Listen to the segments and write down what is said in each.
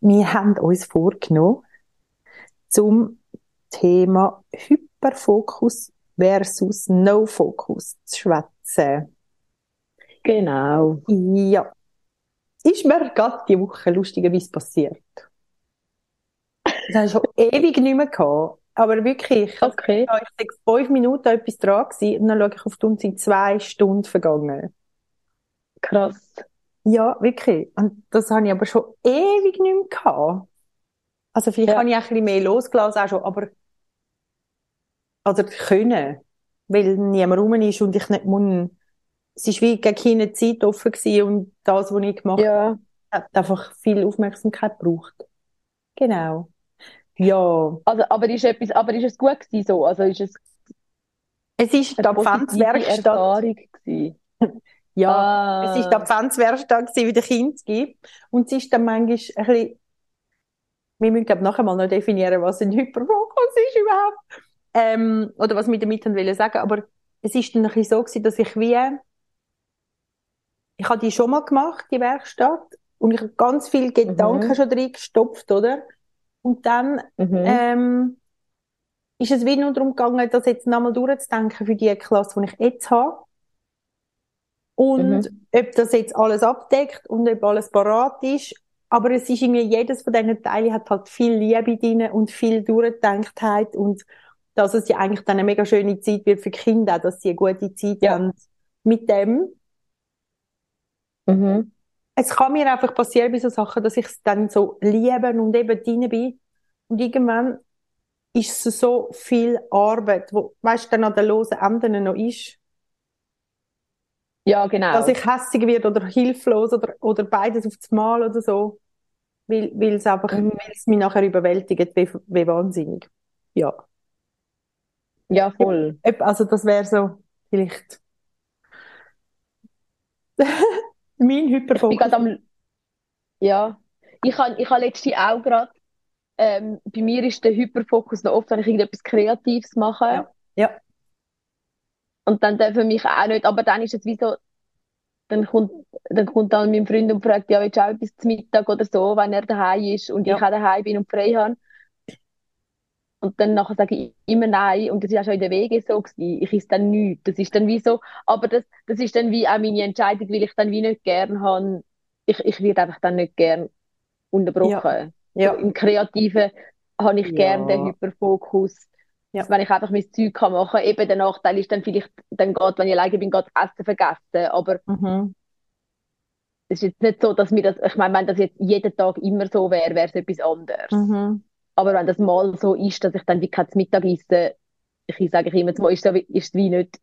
Wir haben uns vorgenommen, zum Thema Hyperfokus versus No-Fokus zu schwätzen. Genau. Ja. Ist mir gerade die Woche lustigerweise passiert. Das habe ich schon ewig nicht mehr gehabt. Aber wirklich, Okay. ich war fünf Minuten etwas dran gewesen, und dann schaue ich auf die Uhr, sind zwei Stunden vergangen. Krass. Ja, wirklich. Und das habe ich aber schon ewig nicht mehr gehabt. Also vielleicht Ja. habe ich auch ein bisschen mehr losgelassen auch schon, aber oder können, weil niemand rum ist und ich nicht muss. Es ist wie gegen keine Zeit offen gewesen und das, was ich gemacht habe, Ja. hat einfach viel Aufmerksamkeit gebraucht. Genau. Ja. Also, aber ist etwas, aber ist es gut gewesen so? Also ist es Es ist die eine Adventswerkstatt. Ja. Ah. Es ist die Adventswerkstatt wie der Kind gibt. Und es ist dann manchmal ein bisschen, wir müssen, glaube ich, nachher mal noch definieren, was ein Hyperfokus ist überhaupt. Ähm, oder was wir damit wollen sagen. Aber es ist dann ein bisschen so gewesen, dass ich wie, ich habe die schon mal gemacht, die Werkstatt. Und ich habe ganz viele Gedanken Mhm. schon drin gestopft, oder? Und dann, Mhm. ähm, ist es wie nur darum gegangen, das jetzt nochmal durchzudenken für die Klasse, die ich jetzt habe. Und Mhm. ob das jetzt alles abdeckt und ob alles parat ist. Aber es ist irgendwie, jedes von diesen Teilen hat halt viel Liebe drin und viel Durchdenktheit und dass es ja eigentlich dann eine mega schöne Zeit wird für die Kinder, dass sie eine gute Zeit Ja. haben mit dem. Mhm. Es kann mir einfach passieren bei so Sachen, dass ich es dann so liebe und eben drin bin. Und irgendwann ist es so viel Arbeit, wo, weißt du, dann an den losen Enden noch ist. Ja, genau. dass ich hässig werde oder hilflos oder, oder beides auf das Mal oder so. Weil, weil es einfach, Mhm. weil es mich nachher überwältigt, wie, wie wahnsinnig. Ja. Ja, voll. Also, das wäre so, vielleicht, mein Ich bin Hyperfokus. am, ja, ich habe ich habe letztens auch gerade, ähm, bei mir ist der Hyperfokus noch oft, wenn ich irgendetwas Kreatives mache. Ja. Ja. Und dann darf mich auch nicht, aber dann ist es wie so, dann kommt, dann kommt dann mein Freund und fragt, ja, willst du auch etwas zum Mittag oder so, wenn er daheim ist und Ja. ich auch daheim bin und frei habe. Und dann nachher sage ich immer nein. Und das ist auch schon in der Wege so gewesen. Ich esse dann nichts. Das ist dann wie so, aber das, das ist dann wie auch meine Entscheidung, weil ich dann wie nicht gern habe. Ich, ich werde einfach dann nicht gern unterbrochen. Ja. So Im Kreativen habe ich Ja. gern den Hyperfokus. Ja. Wenn ich einfach mein Zeug kann machen, eben der Nachteil ist dann vielleicht, dann geht, wenn ich alleine bin, geht das Essen vergessen. Aber Mhm. es ist jetzt nicht so, dass mir das, ich meine, wenn das jetzt jeden Tag immer so wäre, wäre es etwas anderes. Mhm. Aber wenn das mal so ist, dass ich dann wie kein Mittag esse, ich sage ich immer, mal ist, ist es wie nicht,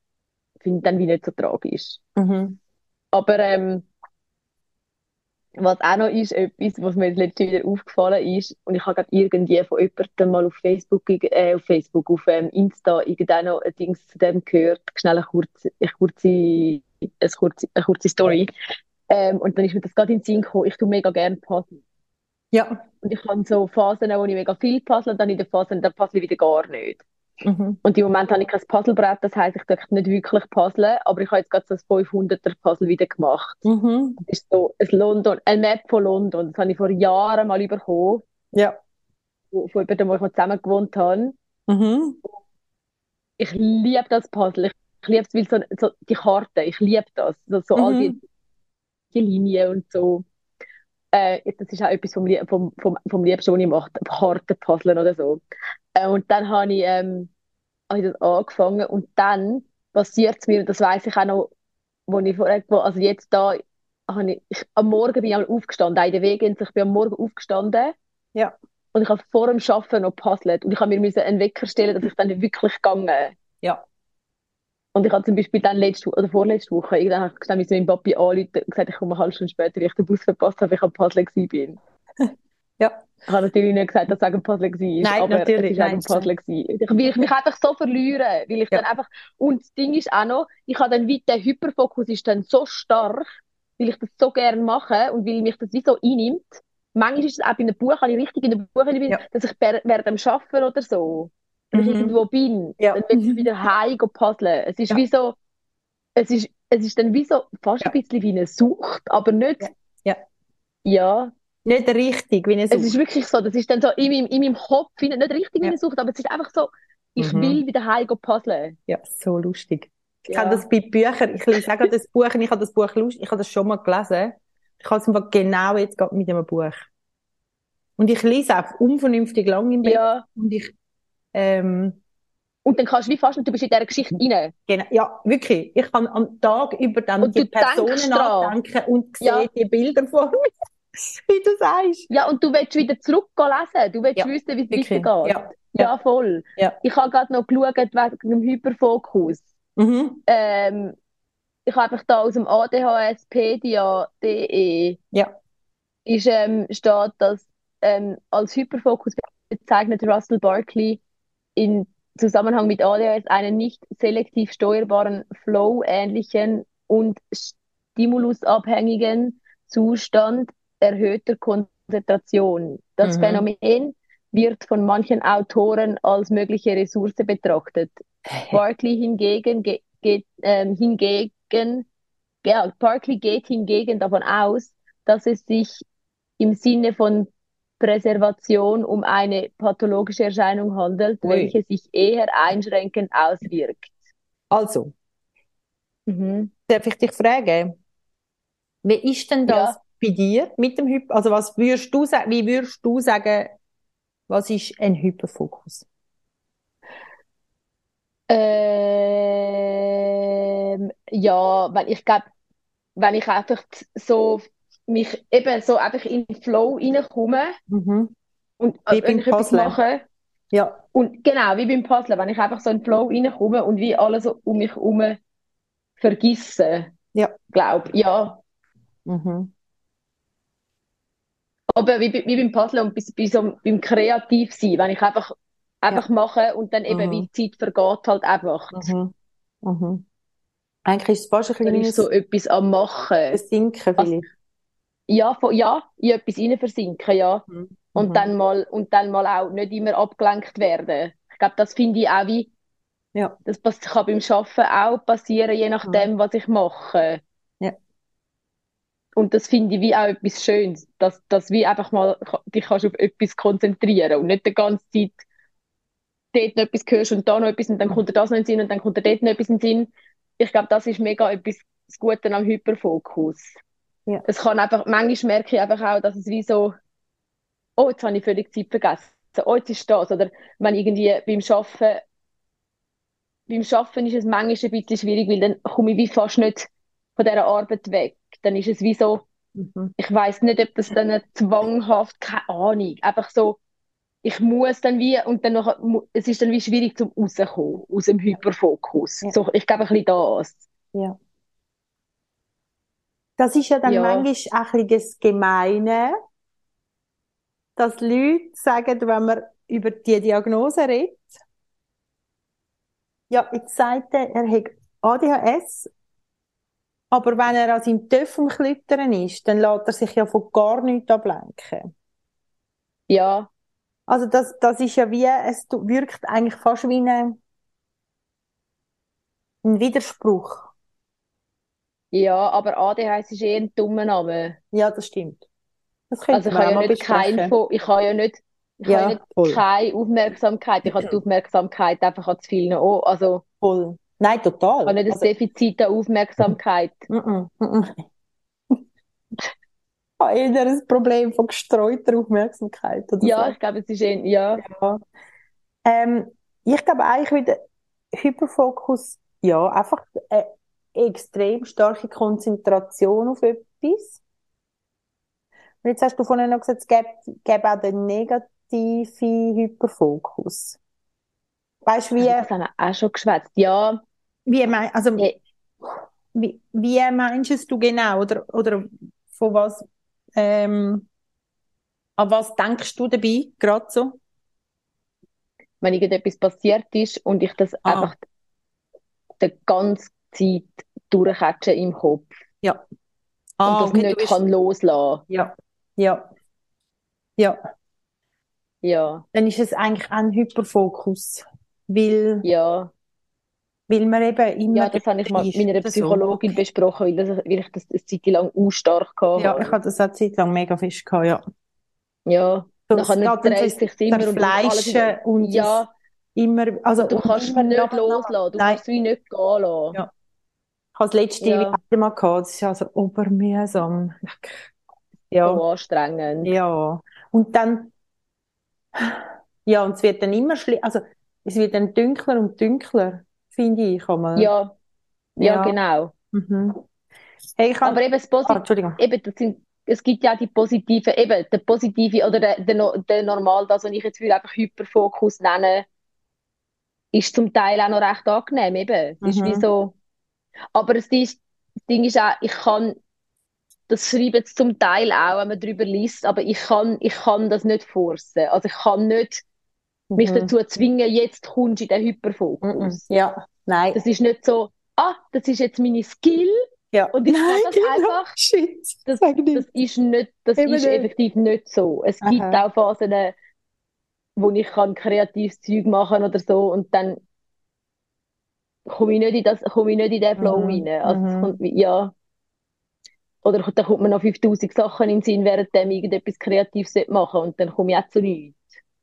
finde dann wie nicht so tragisch. Mhm. Aber ähm, was auch noch ist, etwas, was mir letztens wieder aufgefallen ist, und ich habe gerade irgendwie von jemandem mal auf Facebook, äh, auf Facebook, auf ähm, Insta irgendein noch ein Ding zu dem gehört, schnell eine kurze, eine kurze, eine kurze, eine kurze Story. Ähm, und dann ist mir das gerade in den Sinn gekommen, ich tue mega gerne Puzzle. Ja. Und ich habe so Phasen, wo ich mega viel puzzle, und dann in der Phase, dann puzzle ich wieder gar nicht. Mhm. Und im Moment habe ich kein Puzzlebrett, das heisst, ich tue nicht wirklich puzzeln, aber ich habe jetzt gerade so ein 500er Puzzle wieder gemacht. Mhm. Das ist so ein London, ein Map von London. Das habe ich vor Jahren mal bekommen, Ja. von jemandem, wo ich mal zusammen gewohnt habe. Mhm. Ich liebe das Puzzle. Ich, ich liebe es, weil so, so die Karten, ich liebe das. So, so all die, Mhm. die Linien und so. Äh, das ist auch etwas vom, vom, vom, vom Liebsten, was ich mache, Kartenpuzzeln oder so. Äh, und dann habe ich, ähm, habe ich das angefangen und dann passiert es mir, das weiß ich auch noch, wo ich vor, wo, also jetzt da, habe ich, ich, am Morgen bin ich aufgestanden, auch in der Wege, ich bin am Morgen aufgestanden Ja. und ich habe vor dem Arbeiten noch puzzelt und ich habe mir einen Wecker stellen, dass ich dann wirklich gegangen Ja. Und ich habe zum Beispiel dann letzte oder vorletzte Woche, irgendwann habe ich dann mit meinem Papi anrufen und gesagt, ich komme eine halbe Stunde später, weil ich den Bus verpasst habe, weil ich am Puzzle bin. Ja. Ich habe natürlich nicht gesagt, dass es dem Puzzle war, Nein, aber natürlich, es nein, dem Puzzle gewesen. Ich ich mich einfach so verlieren, weil ich Ja. dann einfach, und das Ding ist auch noch, ich habe dann wie, der Hyperfokus ist dann so stark, weil ich das so gerne mache und weil mich das wie so einnimmt. Manchmal ist es auch bei einem Buch, habe ich richtig in einem Buch, bin, Ja. dass ich während dem Arbeiten oder so, wenn ich Mhm. irgendwo bin, Ja. dann will ich wieder heim go puzzeln. Es ist Ja. wie so, es ist, es ist dann wie so fast ein bisschen wie eine Sucht, aber nicht, Ja. Ja. Nicht richtig, wie eine es ist Sucht. wirklich so, das ist dann so in meinem, in meinem Kopf, nicht richtig wie eine Sucht, aber es ist einfach so, ich Mhm. will wieder heim puzzeln. Ja, so lustig. Ich Ja. habe das bei Büchern, ich lese auch gerade das Buch und ich habe das Buch lustig, ich habe das schon mal gelesen. Ich habe es einfach genau jetzt gerade mit einem Buch. Und ich lese auch unvernünftig lang im Bett Ja, und ich, ähm, und dann kannst du wie fast nicht, du bist in dieser Geschichte rein. genau, ja, wirklich. Ich kann am Tag über dann Und die Personen nachdenken und sehe Ja. die Bilder vor mir, wie du sagst. Ja, und du willst wieder zurück lesen. Du willst Ja, wissen, wie es weitergeht. Ja. Ja, voll. Ich habe gerade noch geschaut wegen dem Hyperfokus. Mhm. Ähm, ich habe einfach da aus dem adhspedia.de Ja. ist, ähm, steht, dass ähm, als Hyperfokus bezeichnet Russell Barkley in Zusammenhang mit ADHS einen nicht selektiv steuerbaren, flow-ähnlichen und stimulusabhängigen Zustand erhöhter Konzentration. Das Mhm. Phänomen wird von manchen Autoren als mögliche Ressource betrachtet. Barkley hingegen ge geht, ähm, hingegen, ja, Barkley geht hingegen davon aus, dass es sich im Sinne von Präservation um eine pathologische Erscheinung handelt, Ui. welche sich eher einschränkend auswirkt. Also, Mhm. darf ich dich fragen, wie ist denn das Ja. bei dir mit dem Hyper, also was würdest du sagen, wie würdest du sagen, was ist ein Hyperfokus? Ähm, ja, weil ich glaube, wenn ich einfach so mich eben so einfach in den Flow reinkomme Mhm. und Wie äh, wenn beim ich etwas mache, Ja, Und genau, wie beim Puzzle, wenn ich einfach so in den Flow reinkomme und wie alles so um mich herum vergesse, Ja. glaube ja. mhm. Aber wie, wie beim Puzzle und bei, bei so, beim Kreativsein, wenn ich einfach, einfach mache und dann eben Mhm. wie die Zeit vergeht halt einfach. Mhm. Mhm. Eigentlich ist es fast ein Dann bisschen ist so etwas am Machen. Versinken vielleicht. Ja, von, ja, in etwas rein versinken, ja. Und Mhm. dann mal, und dann mal auch nicht immer abgelenkt werden. Ich glaube, das finde ich auch wie, Ja. das kann beim Arbeiten auch passieren, je nachdem, was ich mache. Ja. Und das finde ich wie auch etwas Schönes, dass, dass wie einfach mal dich kannst auf etwas konzentrieren und nicht die ganze Zeit dort noch etwas hörst und da noch etwas und dann kommt dir das noch in den Sinn und dann kommt dir dort noch etwas in den Sinn. Ich glaube, das ist mega etwas das Gute am Hyperfokus. Ja. Es kann einfach, manchmal merke ich einfach auch, dass es wie so, oh, jetzt habe ich völlig Zeit vergessen. Oh, jetzt ist das. Oder wenn irgendwie beim Arbeiten, beim Arbeiten ist es manchmal ein bisschen schwierig, weil dann komme ich wie fast nicht von dieser Arbeit weg. Dann ist es wie so, Mhm. ich weiß nicht, ob das dann zwanghaft, keine Ahnung, einfach so, ich muss dann wie, und dann noch, es ist dann wie schwierig zum rauskommen, aus dem Hyperfokus. Ja. So, ich glaube ein bisschen das. Ja. Das ist ja dann Ja. manchmal auch ein das Gemeine, dass Leute sagen, wenn man über die Diagnose redet, ja, jetzt sagt er, er hat ADHS, aber wenn er an seinem Töff am Klettern ist, dann lässt er sich ja von gar nichts ablenken. Ja, Also das, das ist ja wie, es wirkt eigentlich fast wie eine, ein Widerspruch. Ja, aber ADHS ist eher ein dummer Name. Ja, das stimmt. Das Also ich habe ja nicht kein ich habe ja nicht, ich Ja, habe voll. nicht keine Aufmerksamkeit. Ich habe die Aufmerksamkeit einfach an zu vielen auch. Also Voll. Nein, total. ich habe nicht ein Also, Defizit an Aufmerksamkeit. mm, mm, mm. Ich habe eher ein Problem von gestreuter Aufmerksamkeit oder Ja, so. ich glaube, es ist eher, ja. Ja. Ähm, ich glaube eigentlich wieder Hyperfokus, ja, einfach eine extrem starke Konzentration auf etwas. Und jetzt hast du vorhin noch gesagt, es gibt, gibt auch den negativen Hyperfokus. Weißt du, wie, Das haben wir auch schon geschwätzt. Ja, wie, mein, also, Nee. wie, wie meinst du genau? Oder, oder von was, ähm, an was denkst du dabei, gerade so? wenn irgendetwas passiert ist und ich das Ah. einfach die ganze Zeit durchquetsche im Kopf Ja. und Ah, das okay, nicht bist, kann loslassen. ja, ja, ja. Ja, Dann ist es eigentlich auch ein Hyperfokus. weil, Ja, weil man eben immer ja, das habe ich mal mit einer oder so. Psychologin besprochen, weil, das, weil ich das eine Zeit lang auch stark hatte. Ja, ich hatte das auch eine Zeit lang mega fest gehabt, ja. Ja, geht dann dreht sich immer und und Ja, immer, also, du und kannst es nicht loslassen, du Nein. kannst es wie nicht gehen lassen. Ja. Ich habe das letzte Ja. Mal gehabt, das ist also obermühsam. Ja. So anstrengend. Ja, und dann, ja, und es wird dann immer schlimmer, also es wird dann dunkler und dunkler, finde ich einmal. Ja, ja, Ja. genau. Mhm. Hey, ich Aber eben das ah, Positive, Entschuldigung. eben, das sind, es gibt ja die positiven, eben, der positive oder der, der, der normal, das, was ich jetzt einfach Hyperfokus nenne, ist zum Teil auch noch recht angenehm, eben. Es ist Mhm. wie so, aber ist, das Ding ist auch, ich kann, das schreibe jetzt zum Teil auch, wenn man drüber liest, aber ich kann, ich kann das nicht forcen. Also ich kann nicht mich Mhm. dazu zwingen, jetzt kommst du in den Mhm. Hyperfokus. Ja, nein. Das ist nicht so, ah, das ist jetzt meine Skill Ja. und ich nein, kann das genau. einfach. Shit. Das, das ist nicht, das Eben ist nicht. effektiv nicht so. Es gibt Aha. auch Phasen, wo ich kann kreatives Zeug machen oder so und dann komme ich nicht in das, komme ich nicht in den Flow Mhm, rein. Also es mhm. kommt, ja. Oder dann kommt mir noch 5000 Sachen in den Sinn, während ich irgendetwas Kreatives machen und dann komme ich auch zu nichts.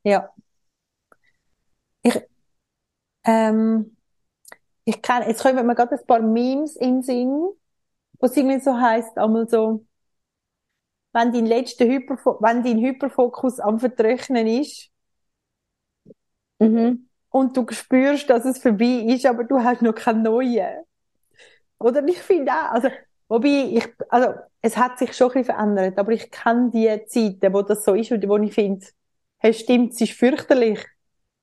Ja. Ich, ähm, ich kann, jetzt kommen mir gerade ein paar Memes in den Sinn, wo es irgendwie so heisst, einmal so, wenn dein letzter Hyperfo wenn dein Hyperfokus am Vertrocknen ist Mhm. Und du spürst, dass es vorbei ist, aber du hast noch keinen neuen. Oder ich finde auch, also, wobei ich, also, es hat sich schon ein bisschen verändert, aber ich kenne die Zeiten, wo das so ist und wo ich finde, hey, stimmt, es ist fürchterlich.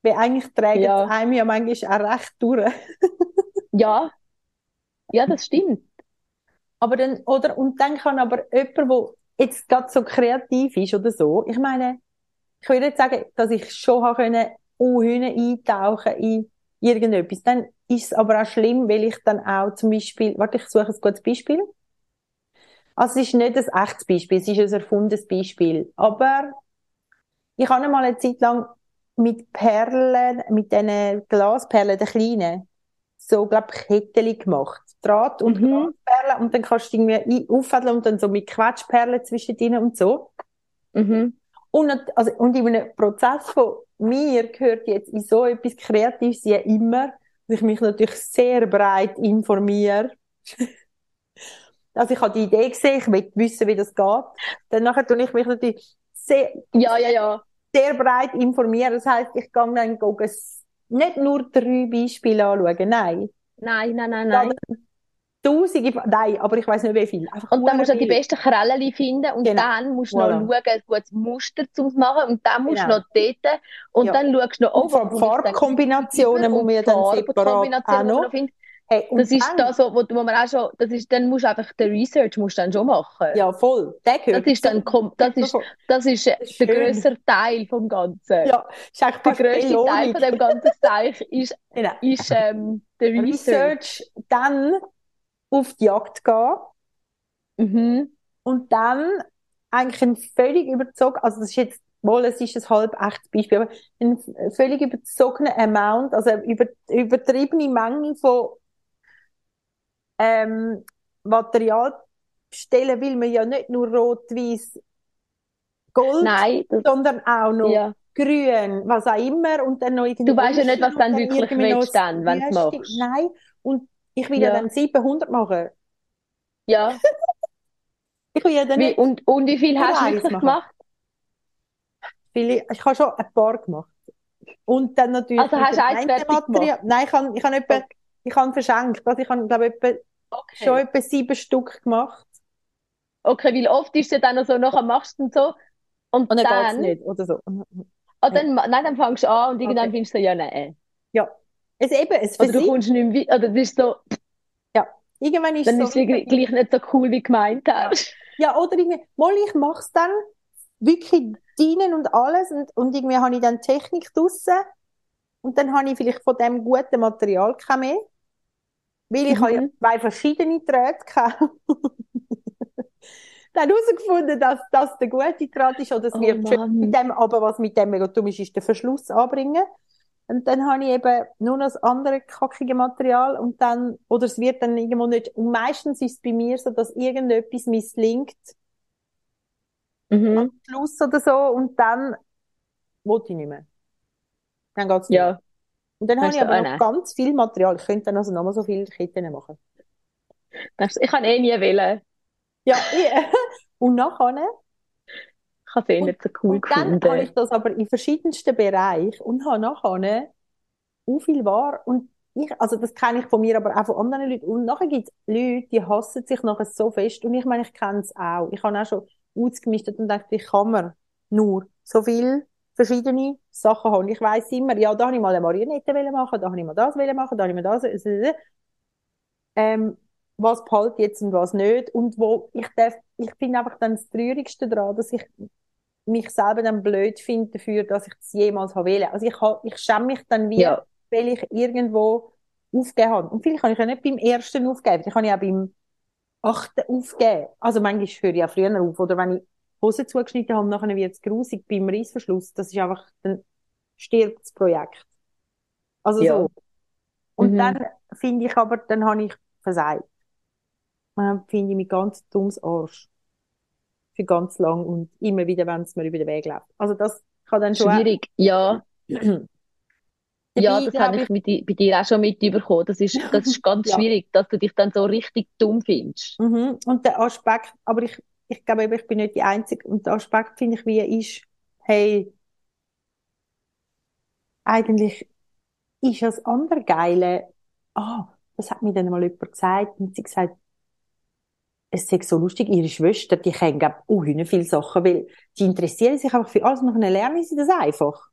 Weil eigentlich trägt Ja. es einem ja manchmal auch recht durch. Ja. Ja, das stimmt. Aber dann, oder, und dann kann aber jemand, der jetzt gerade so kreativ ist oder so, ich meine, ich würde jetzt sagen, dass ich schon habe können, unhöhen eintauchen in irgendetwas. Dann ist es aber auch schlimm, weil ich dann auch zum Beispiel, warte, ich suche ein gutes Beispiel. Also es ist nicht ein echtes Beispiel, es ist ein erfundenes Beispiel. Aber ich habe einmal eine Zeit lang mit Perlen, mit diesen Glasperlen, den kleinen, so, glaub ich, Kettchen gemacht. Draht und Mhm. Glasperlen und dann kannst du irgendwie auffädeln und dann so mit Quetschperlen zwischen denen und so. Mhm. Und, also, und in einem Prozess von mir gehört jetzt in so etwas Kreatives ja immer, dass ich mich natürlich sehr breit informiere. also ich habe die Idee gesehen, ich will wissen, wie das geht. Dann nachher tue ich mich natürlich sehr, Ja, ja, ja. sehr breit informieren. Das heisst, ich kann dann gucken, nicht nur drei Beispiele anschauen, nein. Nein, nein, nein, nein. Tausende, nein, aber ich weiß nicht wie viel. Einfach Und dann musst du die besten Krellen finden und Genau. dann musst du Voilà. noch schauen, ein gutes Muster zu machen und dann musst Genau. du noch dort und Ja. dann schaust du noch, oh, Und dann Farbkombinationen man ja dann separat Farbkombinationen, auch die noch. Hey, und Das ist das, wo, wo man auch schon, das ist, dann musst du einfach den Research musst dann schon machen. Ja, voll. Der gehört Das ist dann, das ist, das ist äh, ist der grössere Teil vom Ganzen. Ja, ist eigentlich Der grösste Teil von dem ganzen Teich ist, Genau. ist ähm, der Research. Research, dann auf die Jagd gehen Mhm. und dann eigentlich ein völlig überzogen, also das ist jetzt, wohl, es ist ein halb echtes Beispiel, aber ein völlig überzogener Amount, also eine über, übertriebene Menge von ähm, Material bestellen, will man ja nicht nur rot, weiß, gold, Nein, sondern auch noch ja. grün, was auch immer, und dann noch irgendwie Du weißt ja nicht, was dann wirklich willst dann, wenn du machst. Nein, und ich will ja, Ja. dann 700 machen. Ja. Ich will ja dann Wie, und, und wie viel hast du gemacht? viele, ich habe schon ein paar gemacht. Und dann natürlich Also hast du eins fertig Material. Nein, ich habe, ich habe etwa, ich habe verschenkt. Also ich habe, glaube ich, etwa, schon etwa sieben Stück gemacht. Okay, weil oft ist es ja dann noch so, nachher machst du und so. Und Und dann geht's dann, nicht, oder so. ah, dann, nein, dann fängst du an und irgendwann Okay. findest du ja, nein. Ja. Es eben, es Oder du kommst nicht mehr oder das ist so, Irgendwann ist dann so, ist es gleich nicht so cool, wie gemeint hast. Ja, oder irgendwie, mal, ich mach's dann wirklich dienen und alles und, und irgendwie habe ich dann Technik draussen und dann habe ich vielleicht von dem guten Material kein mehr, weil ich Mhm. habe ja zwei verschiedene Drähte gehabt. dann herausgefunden, dass das der gute Draht ist oder es Oh Mann. mit dem, aber was mit dem mega dumm ist, ist der Verschluss anbringen. Und dann habe ich eben nur noch das andere kackige Material und dann, oder es wird dann irgendwo nicht, und meistens ist es bei mir so, dass irgendetwas misslingt, Mhm. am Schluss oder so, und dann wollte ich nicht mehr. Dann geht's nicht mehr. Ja. Und dann habe ich aber ah, noch ganz viel Material. Ich könnte dann also nochmal so viele Ketten machen. Ich kann eh nie wählen. Ja, ich, und nachher, Ich habe es eh nicht so cool und dann habe ich gefunden. das aber in verschiedensten Bereichen und habe nachher so viel wahr und ich, also das kenne ich von mir, aber auch von anderen Leuten. Und nachher gibt es Leute, die hassen sich nachher so fest. Und ich meine, ich kenne es auch. Ich habe auch schon ausgemistet und dachte, ich kann mir nur so viel verschiedene Sachen haben. Ich weiss immer, ja, da habe ich mal eine Marionette machen, da habe ich mal das machen, da habe ich mal das, äh, ähm, was behalte ich jetzt und was nicht. Und wo ich darf, ich finde einfach dann das Traurigste daran, dass ich mich selber dann blöd finde dafür, dass ich es jemals habe wählen. Also ich, ich schäme mich dann wie, Ja. weil ich irgendwo aufgegeben habe. Und vielleicht kann ich ja nicht beim ersten aufgeben, ich kann ja auch beim achten aufgeben. Also manchmal höre ich auch früher auf. Oder wenn ich Hose zugeschnitten habe, nachher wird es grusig beim Reissverschluss. Das ist einfach, dann stirbt das Projekt. Also Ja. so. Und Mhm. dann finde ich aber, dann habe ich versagt. Dann finde ich mich ganz dummes Arsch. Für ganz lang und immer wieder, wenn es mir über den Weg läuft. Also das kann dann schon Schwierig. Ja. Dabei Ja, das habe ich mit, bei dir auch schon mitbekommen. Das ist, das ist ganz Ja. schwierig, dass du dich dann so richtig dumm findest. Mhm. Und der Aspekt, aber ich, ich glaube eben, ich bin nicht die Einzige. Und der Aspekt finde ich, wie ist, hey, eigentlich ist das andere Geile, ah, das hat mir dann mal jemand gesagt, und sie gesagt, es sei so lustig, ihre Schwester, die kennen, glaub, oh, viele Sachen, weil die interessieren sich einfach für alles, dann lernen sie das einfach.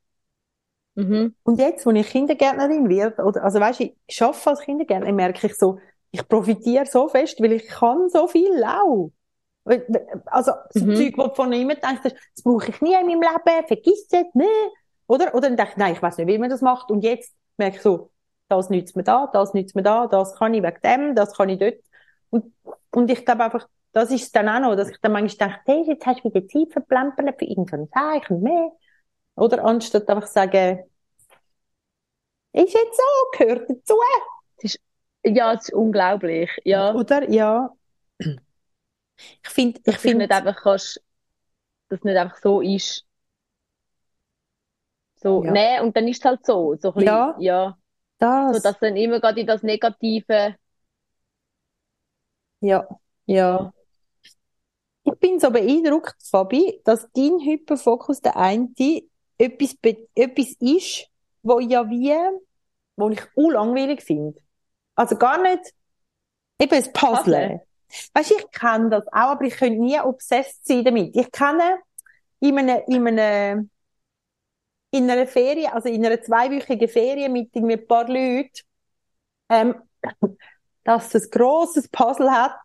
Mhm. Und jetzt, wo ich Kindergärtnerin werde, oder, also weißt du, ich arbeite als Kindergärtnerin, merke ich so, ich profitiere so fest, weil ich kann so viel auch. Weil- Also, so Mhm. Zeug, wo du von immer denkst, das brauche ich nie in meinem Leben, vergiss es, ne? Oder? Oder dann denke ich, nein, ich weiß nicht, wie man das macht. Und jetzt merke ich so, das nützt mir da, das nützt mir da, das kann ich wegen dem, das kann ich dort. Und, und ich glaube einfach, das ist es dann auch noch, dass ich dann manchmal denke, hey, jetzt hast du wieder Zeit verplempert für irgendein Zeichen mehr. Oder anstatt einfach sagen, ist jetzt so, gehört dazu. Ja, es ist unglaublich. Ja, Oder? Ja. Ich finde, ich du nicht finde, einfach kannst, dass es nicht einfach so ist. So, Ja. nee, und dann ist es halt so. So ein bisschen, Ja. ja. So, das, dass dann immer gerade in das Negative, ja, ja. Ich bin so beeindruckt, Fabi, dass dein Hyperfokus der eine etwas, etwas ist, wo ja wie, wo ich langweilig finde. Also gar nicht, eben das Puzzle. Puzzle. Weißt du, ich kenne das auch, aber ich könnte nie obsessed sein damit. Ich kenne in einem, in einem, in einer Ferie, also in einer zweiwöchigen Ferie mit ein paar Leuten, ähm, dass es ein grosses Puzzle hat.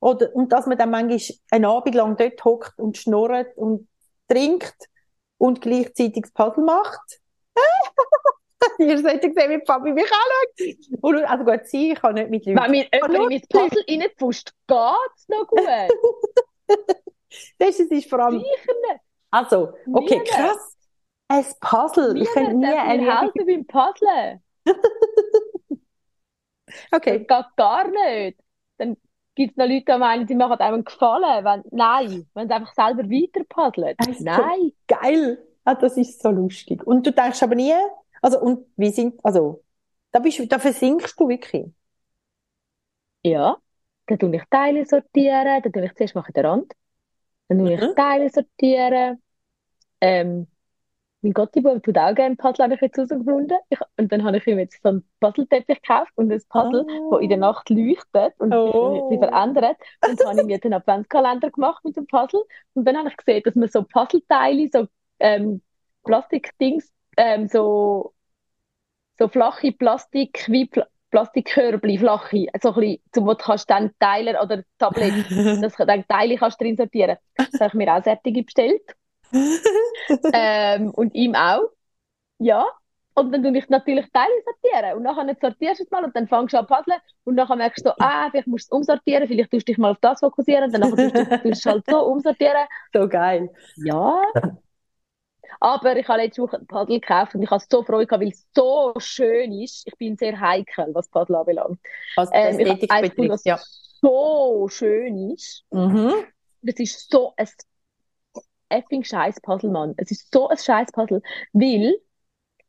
Oder, und dass man dann manchmal einen Abend lang dort hockt und schnurrt und trinkt und gleichzeitig das Puzzle macht. Ihr solltet sehen, wie Papi mich anschaut. Und, also gut, sie, ich kann nicht mit Leuten. wenn mir jemand in mein Puzzle reinpfuscht, geht's noch gut. Das ist vor allem, Sicher nicht. also, okay, Nie krass. Ein Puzzle. Ich nie Niemand darf mir eine, helfen beim Puzzle. okay. Das geht gar nicht. Dann gibt es noch Leute, die meinen, sie machen einem Gefallen. Wenn, nein, wenn sie einfach selber weiter. Also, Nein. Geil. Ah, das ist so lustig. Und du denkst aber nie, also, und wie sind, also, da bist du, da versinkst du wirklich. Ja, dann tue ich Teile sortieren, dann tue ich zuerst mache ich den Rand, dann tue ich Mhm. Teile sortieren. Ähm, mein Gottibub tut auch gerne Puzzle, habe ich jetzt herausgefunden. Ich, und dann habe ich ihm jetzt so einen Puzzleteppich gekauft und ein Puzzle, Ah. wo in der Nacht leuchtet und Oh. sich, verändert. Und dann habe ich mir den Adventskalender gemacht mit dem Puzzle. Und dann habe ich gesehen, dass man so Puzzleteile, so ähm, Plastikdings, ähm, so, so flache Plastik, wie Pla Plastikkörbli, flache, so ein bisschen, zum, wo du kannst dann teilen oder Tablet, dass du dann Teile kannst drin sortieren. Das habe ich mir auch fertig bestellt. ähm, und ihm auch. Ja. Und dann tue ich natürlich Teile sortieren. Und nachher sortierst du es mal und dann fängst du an zu puzzeln. Und nachher merkst du, ah, vielleicht musst du es umsortieren, vielleicht tust du dich mal auf das fokussieren, dann nachher tust du es halt so umsortieren. So geil. Ja. Aber ich habe letzte Woche ein Paddel gekauft und ich habe so Freude gehabt, weil es so schön ist. Ich bin sehr heikel, was Paddel anbelangt. Was Ähm, ich habe ein was ja. so schön ist. Mhm. Das ist so ein effing scheiß Puzzle, Mann. Es ist so ein scheiß Puzzle, weil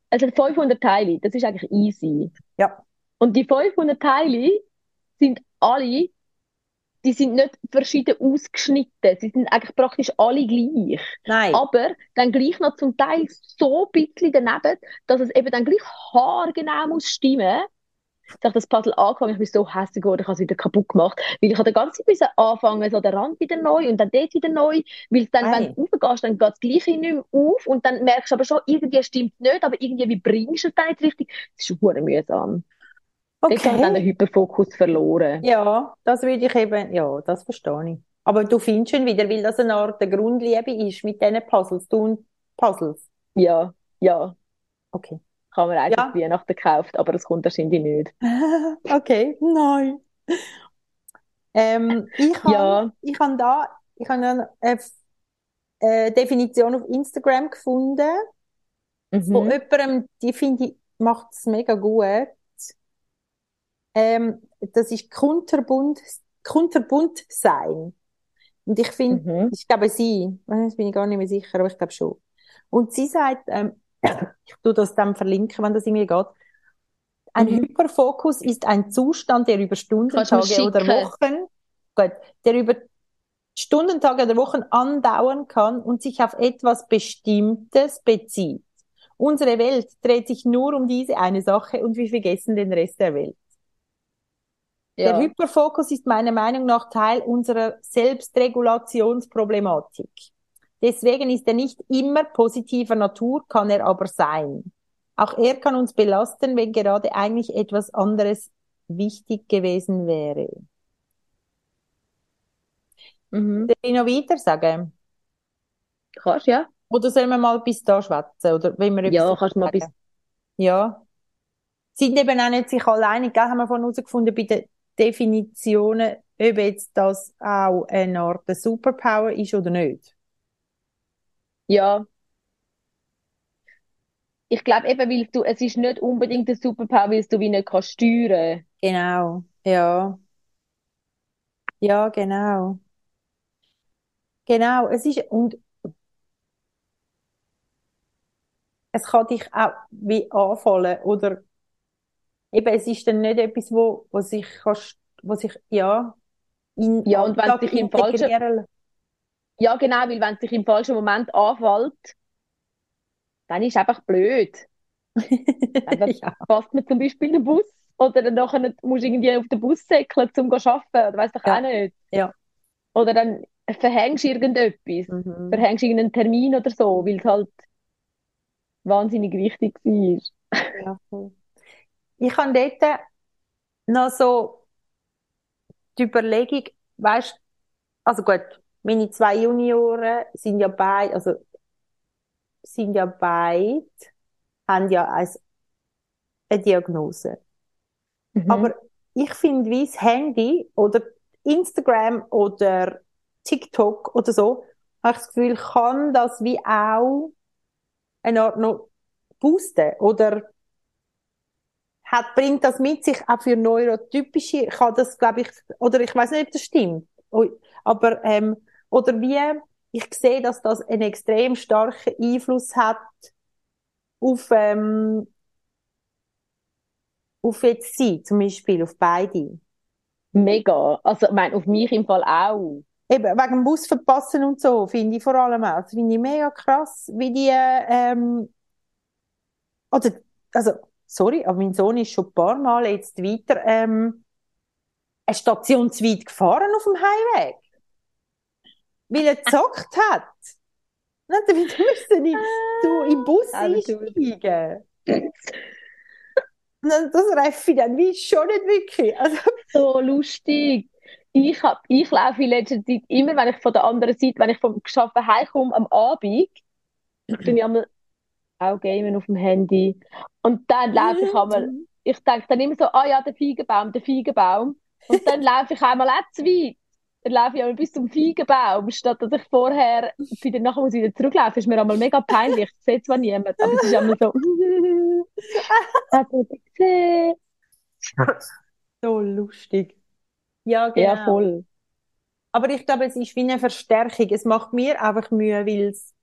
es hat 500 Teile. Das ist eigentlich easy. Ja. Und die 500 Teile sind alle, die sind nicht verschieden ausgeschnitten. Sie sind eigentlich praktisch alle gleich. Nein. Aber dann gleich noch zum Teil so ein bisschen daneben, dass es eben dann gleich haargenau muss stimmen. Ich habe das Puzzle angefangen, ich bin so hässlich geworden, ich habe es wieder kaputt gemacht. Weil ich habe die ganze Zeit anfangen, so den Rand wieder neu und dann dort wieder neu. Weil dann, Ei. wenn du raufgehst, dann geht das Gleiche nicht mehr auf und dann merkst du aber schon, irgendwie stimmt es nicht, aber irgendwie wie bringst du es dann nicht richtig. Das ist verdammt mühsam. Dort habe ich dann den Okay. Hyperfokus verloren. Ja, das würde ich eben, ja, das verstehe ich. Aber du findest schon wieder, weil das eine Art der Grundliebe ist mit diesen Puzzles, du und Puzzles. Ja, ja. Okay. Kann man eigentlich Ja. Weihnachten gekauft, aber es kommt wahrscheinlich nicht. Okay, nein. Ähm, ich habe Ja, ich habe da, ich habe eine, eine Definition auf Instagram gefunden von mhm. jemandem, die finde ich, macht es mega gut. Ähm, das ist kunterbunt, kunterbunt sein. Und ich finde, Mhm. ich glaube sie, das bin ich gar nicht mehr sicher, aber ich glaube schon. Und sie sagt, ähm, ich tue das dann verlinken, wenn das irgendwie geht. Ein Mhm. Hyperfokus ist ein Zustand, der über Stunden, Kannst du mir Tage oder? Wochen, gut, der über Stunden, Tage oder Wochen andauern kann und sich auf etwas Bestimmtes bezieht. Unsere Welt dreht sich nur um diese eine Sache und wir vergessen den Rest der Welt. Der Ja. Hyperfokus ist meiner Meinung nach Teil unserer Selbstregulationsproblematik. Deswegen ist er nicht immer positiver Natur, kann er aber sein. Auch er kann uns belasten, wenn gerade eigentlich etwas anderes wichtig gewesen wäre. Mhm. Soll ich noch weiter sagen? Kannst, ja? Oder sollen wir mal bis da schwätzen? Oder wenn wir Ja, kannst du mal bis? Ja. Sind eben auch nicht sich alleinig, gell? Haben wir vorhin herausgefunden bei den Definitionen, ob jetzt das auch eine Art Superpower ist oder nicht. Ja. Ich glaube eben, weil du, es ist nicht unbedingt ein Superpower, weil du wie nicht kannst steuern. Genau. Ja. Ja, genau. Genau. Es ist, und es kann dich auch wie anfallen oder eben, es ist dann nicht etwas, wo, wo sich kannst, wo sich, ja, in Ja, und wenn sich im falschen, integrieren. Ja genau, weil wenn es dich im falschen Moment anfällt, dann ist es einfach blöd. Dann Ja. passt mir zum Beispiel der Bus oder dann nachher musst du irgendwie auf den Bus säckeln, um zu arbeiten oder weiss doch Ja. auch nicht. Ja. Oder dann verhängst du irgendetwas, Mhm. verhängst irgendeinen Termin oder so, weil es halt wahnsinnig wichtig war. Ja. Ich habe dort noch so die Überlegung, weißt, also gut, meine zwei Junioren sind ja beide, also sind ja beide, haben ja als eine Diagnose. Mhm. Aber ich finde, wie das Handy oder Instagram oder TikTok oder so, habe ich das Gefühl, kann das wie auch eine Art noch boosten oder hat, bringt das mit sich auch für neurotypische, kann das, glaube ich, oder ich weiß nicht, ob das stimmt, aber, ähm, oder wie, ich sehe, dass das einen extrem starken Einfluss hat auf, ähm, auf jetzt sie, zum Beispiel, auf beide. Mega. Also, ich meine, auf mich im Fall auch. Eben, wegen dem Bus verpassen und so, finde ich vor allem auch. Das finde ich mega krass, wie die, ähm, oder, also, sorry, aber mein Sohn ist schon ein paar Mal jetzt weiter, ähm, eine Station zu weit gefahren auf dem Heimweg. Weil er gezockt hat. Dann hat er wieder müssen in, so im Bus Ah, einsteigen. Das raffe ich dann wie schon nicht wirklich. Also, So lustig. Ich hab, ich laufe in letzter Zeit immer, wenn ich von der anderen Seite, wenn ich vom Arbeiten heimkomme am Abend, bin ich einmal auch gamen auf dem Handy. Und dann laufe ich einmal, ich denke dann immer so, ah ja, der Feigenbaum, der Feigenbaum. Und dann laufe ich einmal auch zu weit. Dann laufe ich einmal bis zum Feigenbaum, statt dass ich vorher, wieder nachher muss ich wieder zurücklaufen, ist mir einmal mega peinlich. Ich sehe zwar niemand, aber es ist einmal so, hat er gesehen? So lustig. Ja, genau. Ja, voll. Aber ich glaube, es ist wie eine Verstärkung. Es macht mir einfach Mühe, weil es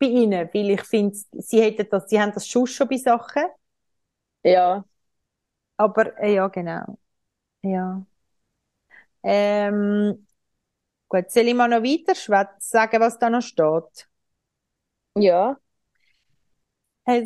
bei ihnen, weil ich finde, sie hätten das, sie haben das schon schon bei Sachen. Ja. Aber, äh, ja, genau. Ja. Ähm, gut, soll ich mal noch weiter sagen, was da noch steht? Ja.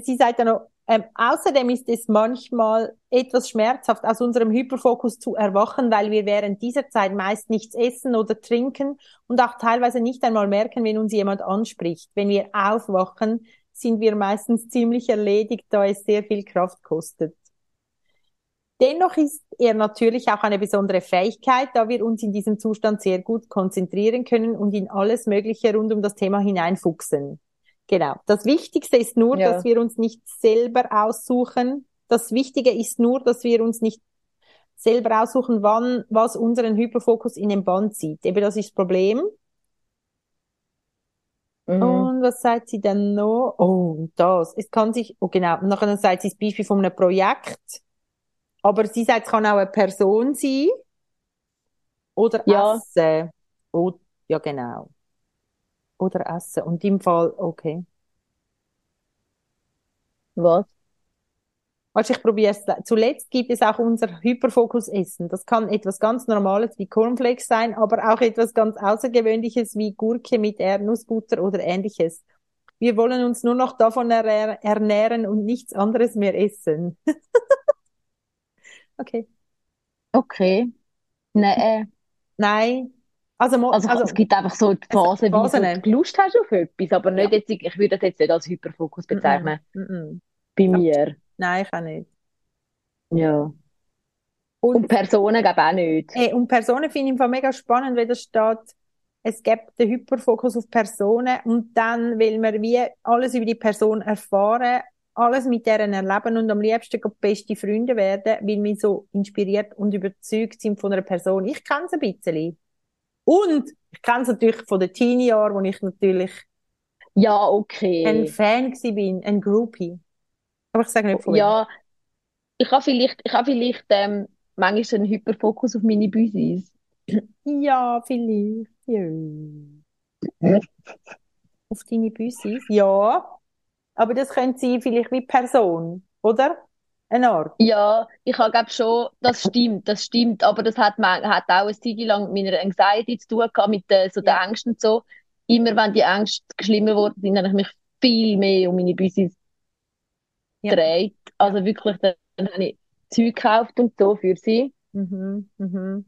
Sie sagt dann noch, ähm, außerdem ist es manchmal etwas schmerzhaft, aus unserem Hyperfokus zu erwachen, weil wir während dieser Zeit meist nichts essen oder trinken und auch teilweise nicht einmal merken, wenn uns jemand anspricht. Wenn wir aufwachen, sind wir meistens ziemlich erledigt, da es sehr viel Kraft kostet. Dennoch ist er natürlich auch eine besondere Fähigkeit, da wir uns in diesem Zustand sehr gut konzentrieren können und in alles Mögliche rund um das Thema hineinfuchsen. Genau. Das Wichtigste ist nur, Ja. dass wir uns nicht selber aussuchen. Das Wichtige ist nur, dass wir uns nicht selber aussuchen, wann, was unseren Hyperfokus in den Band zieht. Eben das ist das Problem. Mhm. Und was sagt sie dann noch? Oh, das. Es kann sich, oh genau, und nachher sagt sie das Beispiel von einem Projekt. Aber sie sagt, es kann auch eine Person sein. Oder Ja. Essen. Oh, ja, genau. Oder Essen. Und im Fall, okay. Was? Also ich probiere es. Zuletzt gibt es auch unser Hyperfokus-Essen. Das kann etwas ganz Normales wie Cornflakes sein, aber auch etwas ganz Außergewöhnliches wie Gurke mit Erdnussbutter oder ähnliches. Wir wollen uns nur noch davon er ernähren und nichts anderes mehr essen. okay. Okay. Nein. Nein. Also, mo- Also, also es gibt einfach so die Phasen, wie Phasen. du Lust hast auf etwas, aber nicht Ja. jetzt, ich würde das jetzt nicht als Hyperfokus bezeichnen. mm, mm, mm. Bei mir. Nein, ich auch nicht. Ja. Und, Und Personen glaube auch nicht. Hey, und Personen finde ich im Fall mega spannend, weil da steht, es gibt den Hyperfokus auf Personen und dann will man wie alles über die Person erfahren, alles mit deren erleben und am liebsten beste Freunde werden, weil wir so inspiriert und überzeugt sind von einer Person. Ich kenne es ein bisschen. Und ich kenne es natürlich von den Teenie-Jahren, wo ich natürlich Ja, ein okay. Fan gewesen bin, ein Groupie. Aber ich sage nicht von. Ja, ich habe vielleicht, ich habe vielleicht ähm, manchmal einen Hyperfokus auf meine Büsis. Ja, vielleicht. Ja. Auf deine Büsis? Ja. Aber das könnte sein, vielleicht wie Person, oder? Eine Art. Ja, ich habe glaube schon, das stimmt, das stimmt, aber das hat, man, hat auch eine Zeit lang mit meiner Anxiety zu tun gehabt, mit äh, so den Ja. Ängsten und so. Immer wenn die Ängste schlimmer wurden, sind, habe ich mich viel mehr um meine Büsis Ja. gedreht. Also wirklich, dann, dann habe ich Zeug gekauft und so für sie. Mhm, mhm.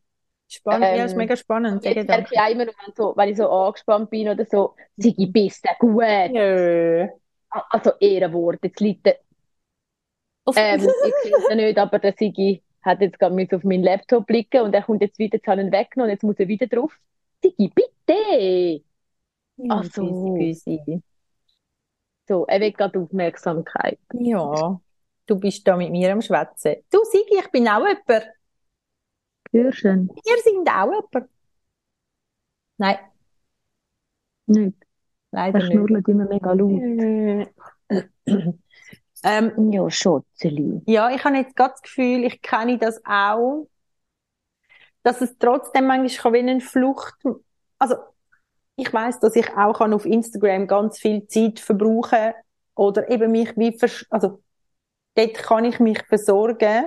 Spannend, ja, ist Ähm, mega spannend, Jetzt merke ich auch immer, wenn, so, wenn ich so angespannt bin oder so, Sigi, bist du gut? Jö. Also Ehrenwort, jetzt Auf- ähm, ich ja nicht, aber der Sigi hat jetzt gerade mit auf meinen Laptop blicken und er kommt jetzt wieder, jetzt habe ich ihn weggenommen und jetzt muss er wieder drauf. Sigi, bitte! Ja, Ach so. Büsi. So, er will gerade Aufmerksamkeit. Ja, du bist da mit mir am Schwätzen. Du, Sigi, ich bin auch jemand. Hörschen? Wir sind auch jemand. Nein, Nicht. Leider Er schnurrt immer mega laut. Äh. Ähm, Ja, Schotzeli. Ja, ich habe jetzt gerade das Gefühl, ich kenne das auch, dass es trotzdem manchmal wie eine Flucht, also ich weiß, dass ich auch kann auf Instagram ganz viel Zeit verbrauchen oder eben mich wie also dort kann ich mich versorgen,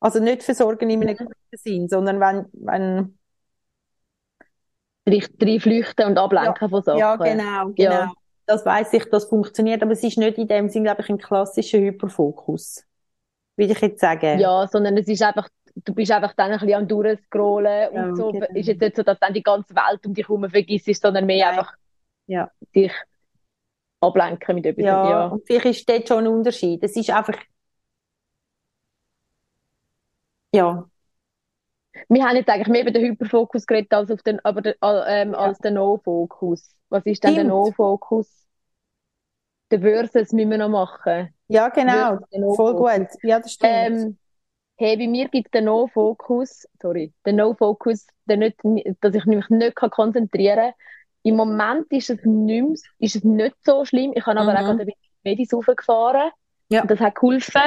also nicht versorgen in einem Mhm. guten Sinn, sondern wenn wenn Drei, drei flüchten und ablenken von Sachen. ja genau genau Ja. das weiß ich, das funktioniert, aber es ist nicht in dem Sinn, glaube ich, ein klassischer Hyperfokus, würde ich jetzt sagen. Ja, sondern es ist einfach, du bist einfach dann ein bisschen am Durchscrollen Ja, und so. genau. Ist jetzt nicht so, dass dann die ganze Welt um dich herum vergisst, sondern mehr Nein. einfach Ja. dich ablenken mit etwas. Ja, Ja. und vielleicht ist dort schon ein Unterschied. Es ist einfach, ja, Wir haben jetzt eigentlich mehr über den Hyperfokus geredet als auf den, aber der, ähm, als den No-Fokus. Was ist denn der Stimmt. No-Fokus? Der Versus müssen wir noch machen. ja, genau, der voll No-Fokus. gut. Ja, das stimmt. Ähm, Hey, bei mir gibt es den No-Focus, sorry, den No-Focus, der nicht, dass ich mich nicht kann konzentrieren kann. Im Moment ist es, nicht, ist es nicht so schlimm. Ich habe aber Mhm. auch gerade ein bisschen Medis raufgefahren. Ja. Das hat geholfen.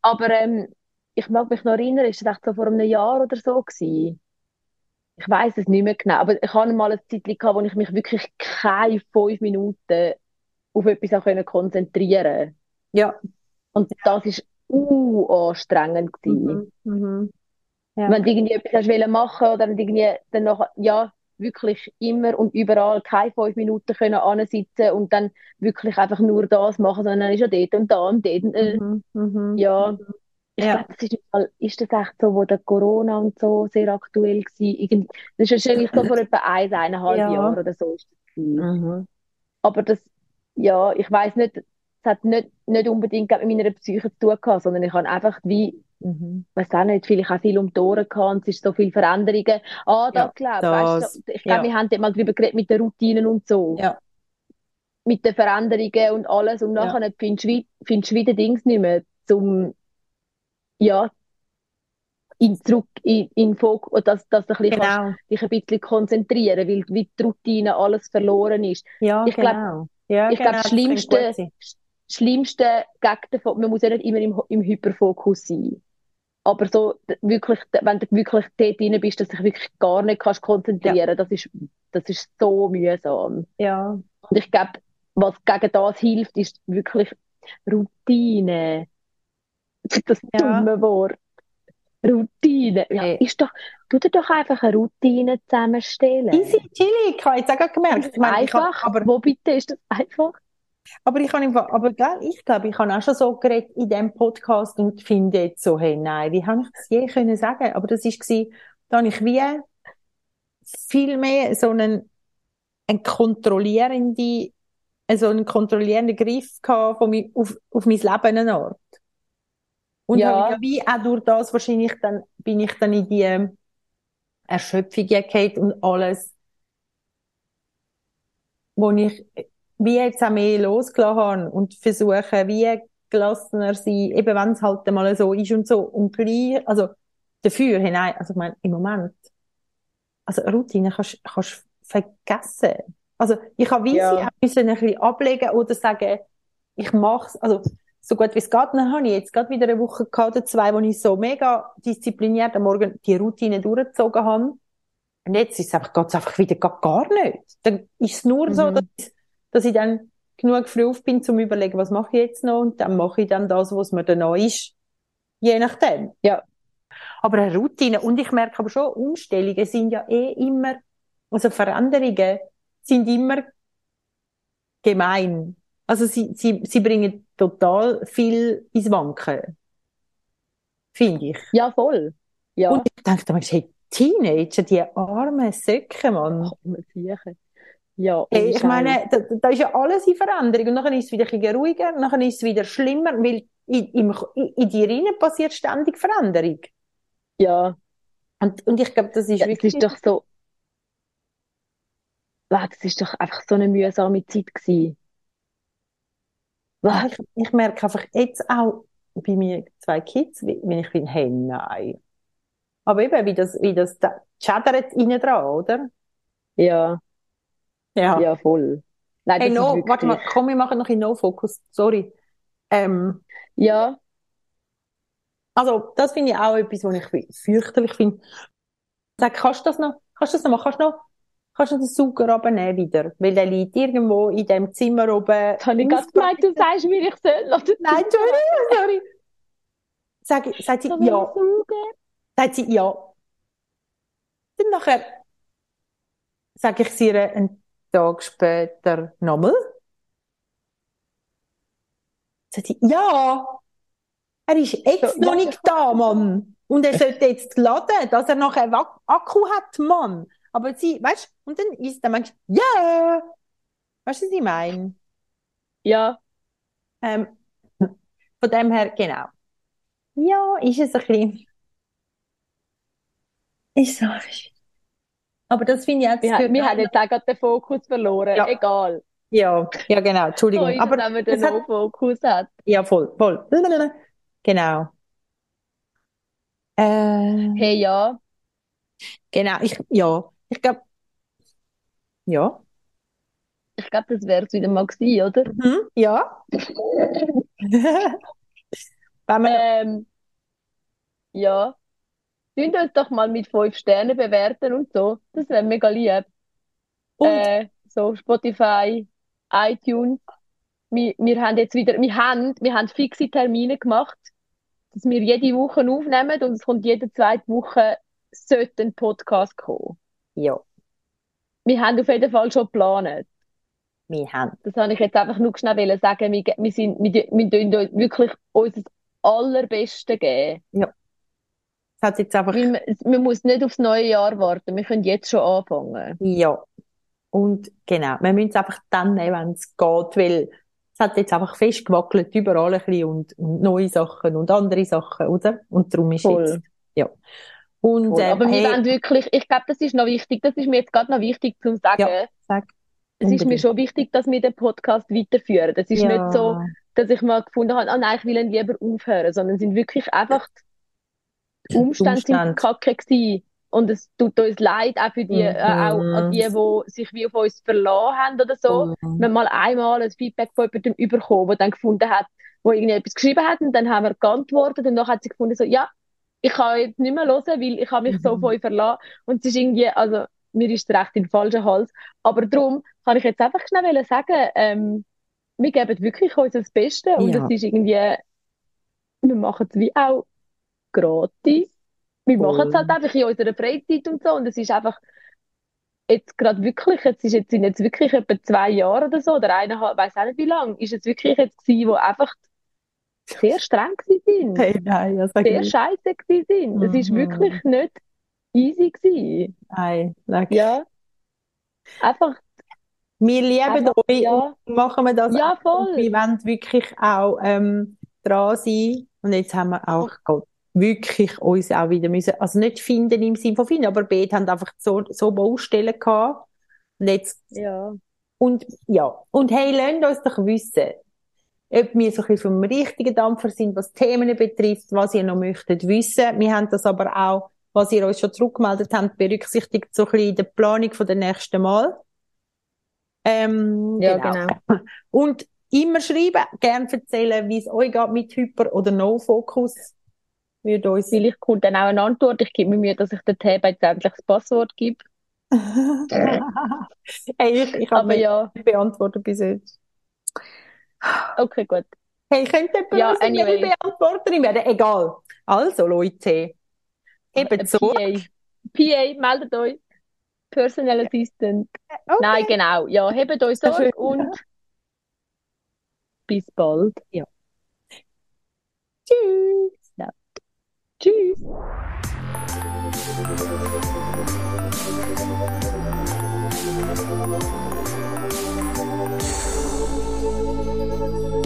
Aber ähm, ich mag mich noch erinnern, ist das echt so vor einem Jahr oder so gewesen? Ich weiß es nicht mehr genau. Aber ich hatte mal eine Zeit gehabt, wo ich mich wirklich keine fünf Minuten auf etwas auch konzentrieren Ja. Und das ist anstrengend gewesen. Mhm. Mhm. Ja. Wenn du irgendwie etwas hast machen oder wenn du irgendwie dann noch, ja, wirklich immer und überall keine fünf Minuten können ansitzen und dann wirklich einfach nur das machen, sondern dann ist ja dort und da und dort. Äh, Mhm. Mhm. ja, ich Ja. glaube, das ist, ist das echt so, wo der Corona und so sehr aktuell war. Irgend, das ist wahrscheinlich so vor etwa eins, eineinhalb Ja. Jahren oder so ist das. Mhm. Aber das, ja, ich weiß nicht, es hat nicht, nicht unbedingt mit meiner Psyche zu tun gehabt, sondern ich habe einfach wie, Mhm. weiß auch nicht, vielleicht auch viel um die Ohren gehabt und es ist so viel Veränderungen. Ah, das Ja, glaube ich. das, Weißt du, ich glaube, ja. wir haben dort mal drüber geredet mit den Routinen und so. Ja. Mit den Veränderungen und alles. Und Ja. nachher wie- findest du wieder Dings nicht mehr zum, ja, in zurück, in, in Fokus, dass, dass du ein bisschen kannst Genau. dich ein bisschen konzentrieren, weil wie die Routine alles verloren ist. Ja, Ich glaub- genau. Ja, ich genau, glaube, das Schlimmste. Schlimmste gegen den man muss ja nicht immer im, im Hyperfokus sein. Aber so, wirklich, wenn du wirklich dort drin bist, dass du dich wirklich gar nicht kannst konzentrieren, das ist, das ist so mühsam. Ja. Und ich glaube, was gegen das hilft, ist wirklich Routine. Das Ja. dumme Wort. Routine. Ja, Hey. ist doch, tu dir doch einfach eine Routine zusammenstellen. Easy, chillig, ich habe jetzt auch gemerkt. Ich meine, ich habe, Einfach. aber, Wo bitte ist das einfach? aber ich habe aber gell, ich glaube, ich habe auch schon so geredet in diesem Podcast und finde jetzt so, hey, nein, wie habe ich das je können sagen? Aber das ist gewesen, da habe ich wie viel mehr so einen, einen kontrollierende, so einen kontrollierenden Griff gehabt von auf, auf mein Leben eine Art. Und Ja. habe wie auch durch das wahrscheinlich dann, bin ich dann in die Erschöpfung gekommen und alles, wo ich wie jetzt auch mehr losgelassen habe und versuche, wie gelassener sein, eben wenn es halt mal so ist und so. Und gleich, also dafür hinein, also ich meine, im Moment, also Routine kannst kannst vergessen. Also ich habe wie Ja. sie auch müssen ein bisschen ablegen oder sagen, ich mach's, also so gut wie es geht. Dann habe ich jetzt gerade wieder eine Woche gehabt oder zwei, wo ich so mega diszipliniert am Morgen die Routine durchgezogen habe. Und jetzt ist es einfach, geht's einfach wieder gar, gar nicht. Dann ist es nur so, Mhm. dass, dass ich dann genug früh auf bin, zum überlegen, was mache ich jetzt noch? Und dann mache ich dann das, was mir dann noch ist. Je nachdem. Ja. Aber eine Routine. Und ich merke aber schon, Umstellungen sind ja eh immer, also Veränderungen sind immer gemein. Also sie, sie, sie bringen total viel ins Wanken. Finde ich. Ja, voll. Ja. Und ich denke dann, hey, Teenager, die armen Säcke, Mann. Oh. Ja, Hey, ich meine, da, da ist ja alles in Veränderung. Und dann ist es wieder ein bisschen ruhiger, dann ist es wieder schlimmer, weil in, im, in dir rein passiert ständig Veränderung. Ja, Und, und ich glaube, das ist ja, das wirklich, ist doch so, wow, das ist doch einfach so eine mühsame Zeit gewesen. Wow. ich, ich merke einfach jetzt auch bei mir zwei Kids, wenn ich bin, hey, nein. Aber eben, wie das, wie das da chattert innen dran, oder? Ja, Ja. ja, voll. Nein, Hey, no, warte mal, komm, wir machen noch in No-Focus, sorry. Ähm, ja, also, das finde ich auch etwas, was ich fürchterlich finde. Sag, kannst du das noch, kannst du das noch machen? Kannst du noch, kannst du den Sauger runternehmen wieder? Weil der liegt irgendwo in dem Zimmer oben. jetzt habe ich gerade gemeint, du sagst mir, ich soll Nein, Entschuldigung, sorry. Sag, sagt sie, ja. Sagt sie, ja. Dann nachher sage ich sie einen Tag später nochmal. Sagt sie, ja. Er ist jetzt noch nicht da, Mann. Und er sollte jetzt laden, dass er nachher Akku hat, Mann. Aber sie, weißt und dann ist der Mensch, ja. Weißt du, was ich meine? Ja, Ähm, von dem her, genau. Ja, ist es ein bisschen. Ist so. Aber das finde ich das wir, wir haben jetzt auch gerade den Fokus verloren. Ja. Egal. Ja, ja, genau, So Entschuldigung. ist Aber wenn man den es hat, No-Fokus hat. ja, voll, voll. Genau. Äh, Hey, ja. genau, ich, ja, ich glaube, ja. Ich glaube, das wäre es wieder mal gewesen, oder? Mhm, ja. Wenn man, Ähm, ja. Tun uns doch mal mit fünf Sternen bewerten und so. Das wäre mega lieb. und, Äh, so Spotify, iTunes. Wir, wir haben jetzt wieder, wir haben, wir haben fixe Termine gemacht, dass wir jede Woche aufnehmen und es kommt jede zweite Woche sollte ein Podcast kommen. Ja, Wir haben auf jeden Fall schon geplant. wir haben. Das habe ich jetzt einfach nur schnell sagen. Wir, wir sind, wir, wir tun uns wirklich unser Allerbeste geben. Es hat jetzt einfach, man, man muss nicht aufs neue Jahr warten. Wir können jetzt schon anfangen. ja. Und genau, wir müssen es einfach dann nehmen, wenn es geht, weil es hat jetzt einfach festgewackelt überall ein bisschen und, und neue Sachen und andere Sachen, oder? Und darum ist Voll. jetzt, ja. Und, Voll. ähm, Aber wir hey, wollen wirklich, ich glaube, das ist noch wichtig, das ist mir jetzt gerade noch wichtig zu sagen. Ja, sag. Es ist mir schon wichtig, dass wir den Podcast weiterführen. Es ist Ja. nicht so, dass ich mal gefunden habe, ah nein, ich will ihn lieber aufhören, sondern es sind wirklich einfach, die Umstände sind Umstände. kacke gewesen. Und es tut uns leid, auch für die, äh, auch an die, die sich wie auf uns verlassen haben oder so. Mhm. Wir haben mal einmal ein Feedback von jemandem bekommen, der dann gefunden hat, wo irgendwie etwas geschrieben hat und dann haben wir geantwortet und dann hat sie gefunden so, ja, ich kann jetzt nicht mehr hören, weil ich habe mich so Mhm. von euch verlassen und es ist irgendwie, also mir ist es recht in den falschen Hals, aber darum kann ich jetzt einfach schnell sagen, ähm, wir geben wirklich unser Bestes und Ja. es ist irgendwie, wir machen es wie auch gratis. Wir Voll. machen es halt einfach in unserer Freizeit und so und es ist einfach jetzt gerade wirklich, jetzt ist jetzt, sind jetzt wirklich etwa zwei Jahre oder so, oder eineinhalb, weiß auch nicht wie lang, ist es wirklich jetzt gewesen, wo einfach sehr streng sind, Hey, nein, sag sehr nicht. scheiße sind. Es ist Mhm. wirklich nicht easy gewesen. Nein, sag. Ja. Einfach, Wir lieben einfach, euch ja. machen wir das Ja, auch. Und voll. wir wollen wirklich auch ähm, dran sein. Und jetzt haben wir auch Gott, wirklich uns auch wieder müssen, also nicht finden im Sinne von finden, aber beide haben einfach so, so Baustellen gehabt. Und jetzt, Ja. und ja, und hey, lasst uns doch wissen, ob wir so ein bisschen vom richtigen Dampfer sind, was Themen betrifft, was ihr noch möchtet wissen. Wir haben das aber auch, was ihr uns schon zurückgemeldet habt, berücksichtigt so ein bisschen in der Planung von der nächsten Mal. Ähm, Ja, genau. genau. Und immer schreiben, gern erzählen, wie es euch geht mit Hyper- oder No-Fokus. Würde uns. Vielleicht kommt dann auch eine Antwort. Ich gebe mir Mühe, dass ich der Tab jetzt endlich das Passwort gebe. hey, ich, ich habe ja, beantwortet bis jetzt. Okay, gut. Hey, könnt ihr jemand ja, anyway. Beantworterin werden? Egal. Also, Leute. Eben so. PA. PA, meldet euch. Personal Assistant. Äh, okay. Nein, genau. Ja, hebt euch Sorge und bis bald. Ja. Tschüss. No. Tschüss. Thank you. thank you